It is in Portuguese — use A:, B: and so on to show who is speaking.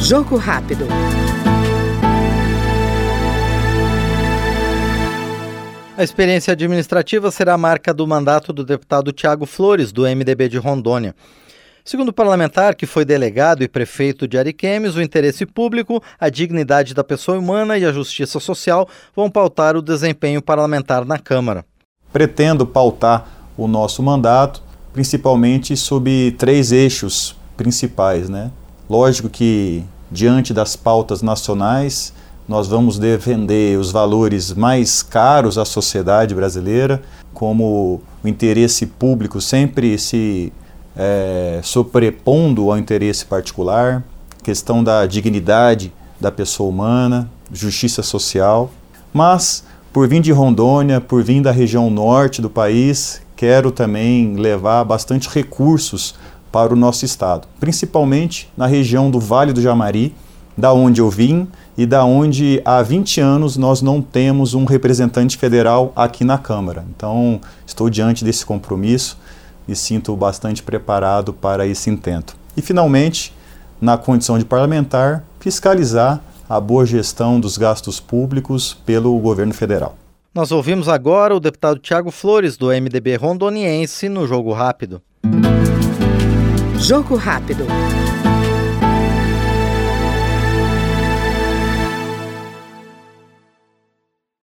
A: Jogo rápido.
B: A experiência administrativa será a marca do mandato do deputado Tiago Flores, do MDB de Rondônia. Segundo o parlamentar, que foi delegado e prefeito de Ariquemes, o interesse público, a dignidade da pessoa humana e a justiça social vão pautar o desempenho parlamentar na Câmara.
C: Pretendo pautar o nosso mandato, principalmente sob três eixos principais. Né? Lógico que, diante das pautas nacionais, nós vamos defender os valores mais caros à sociedade brasileira, como o interesse público sempre se é, sobrepondo ao interesse particular, questão da dignidade da pessoa humana, justiça social. Mas, por vir de Rondônia, por vir da região norte do país, quero também levar bastante recursos para o nosso estado, principalmente na região do Vale do Jamari, da onde eu vim e da onde há 20 anos nós não temos um representante federal aqui na Câmara. Então, estou diante desse compromisso e sinto bastante preparado para esse intento. E, finalmente, na condição de parlamentar, fiscalizar a boa gestão dos gastos públicos pelo governo federal.
B: Nós ouvimos agora o deputado Tiago Flores, do MDB rondoniense, no Jogo Rápido.
A: Jogo Rápido.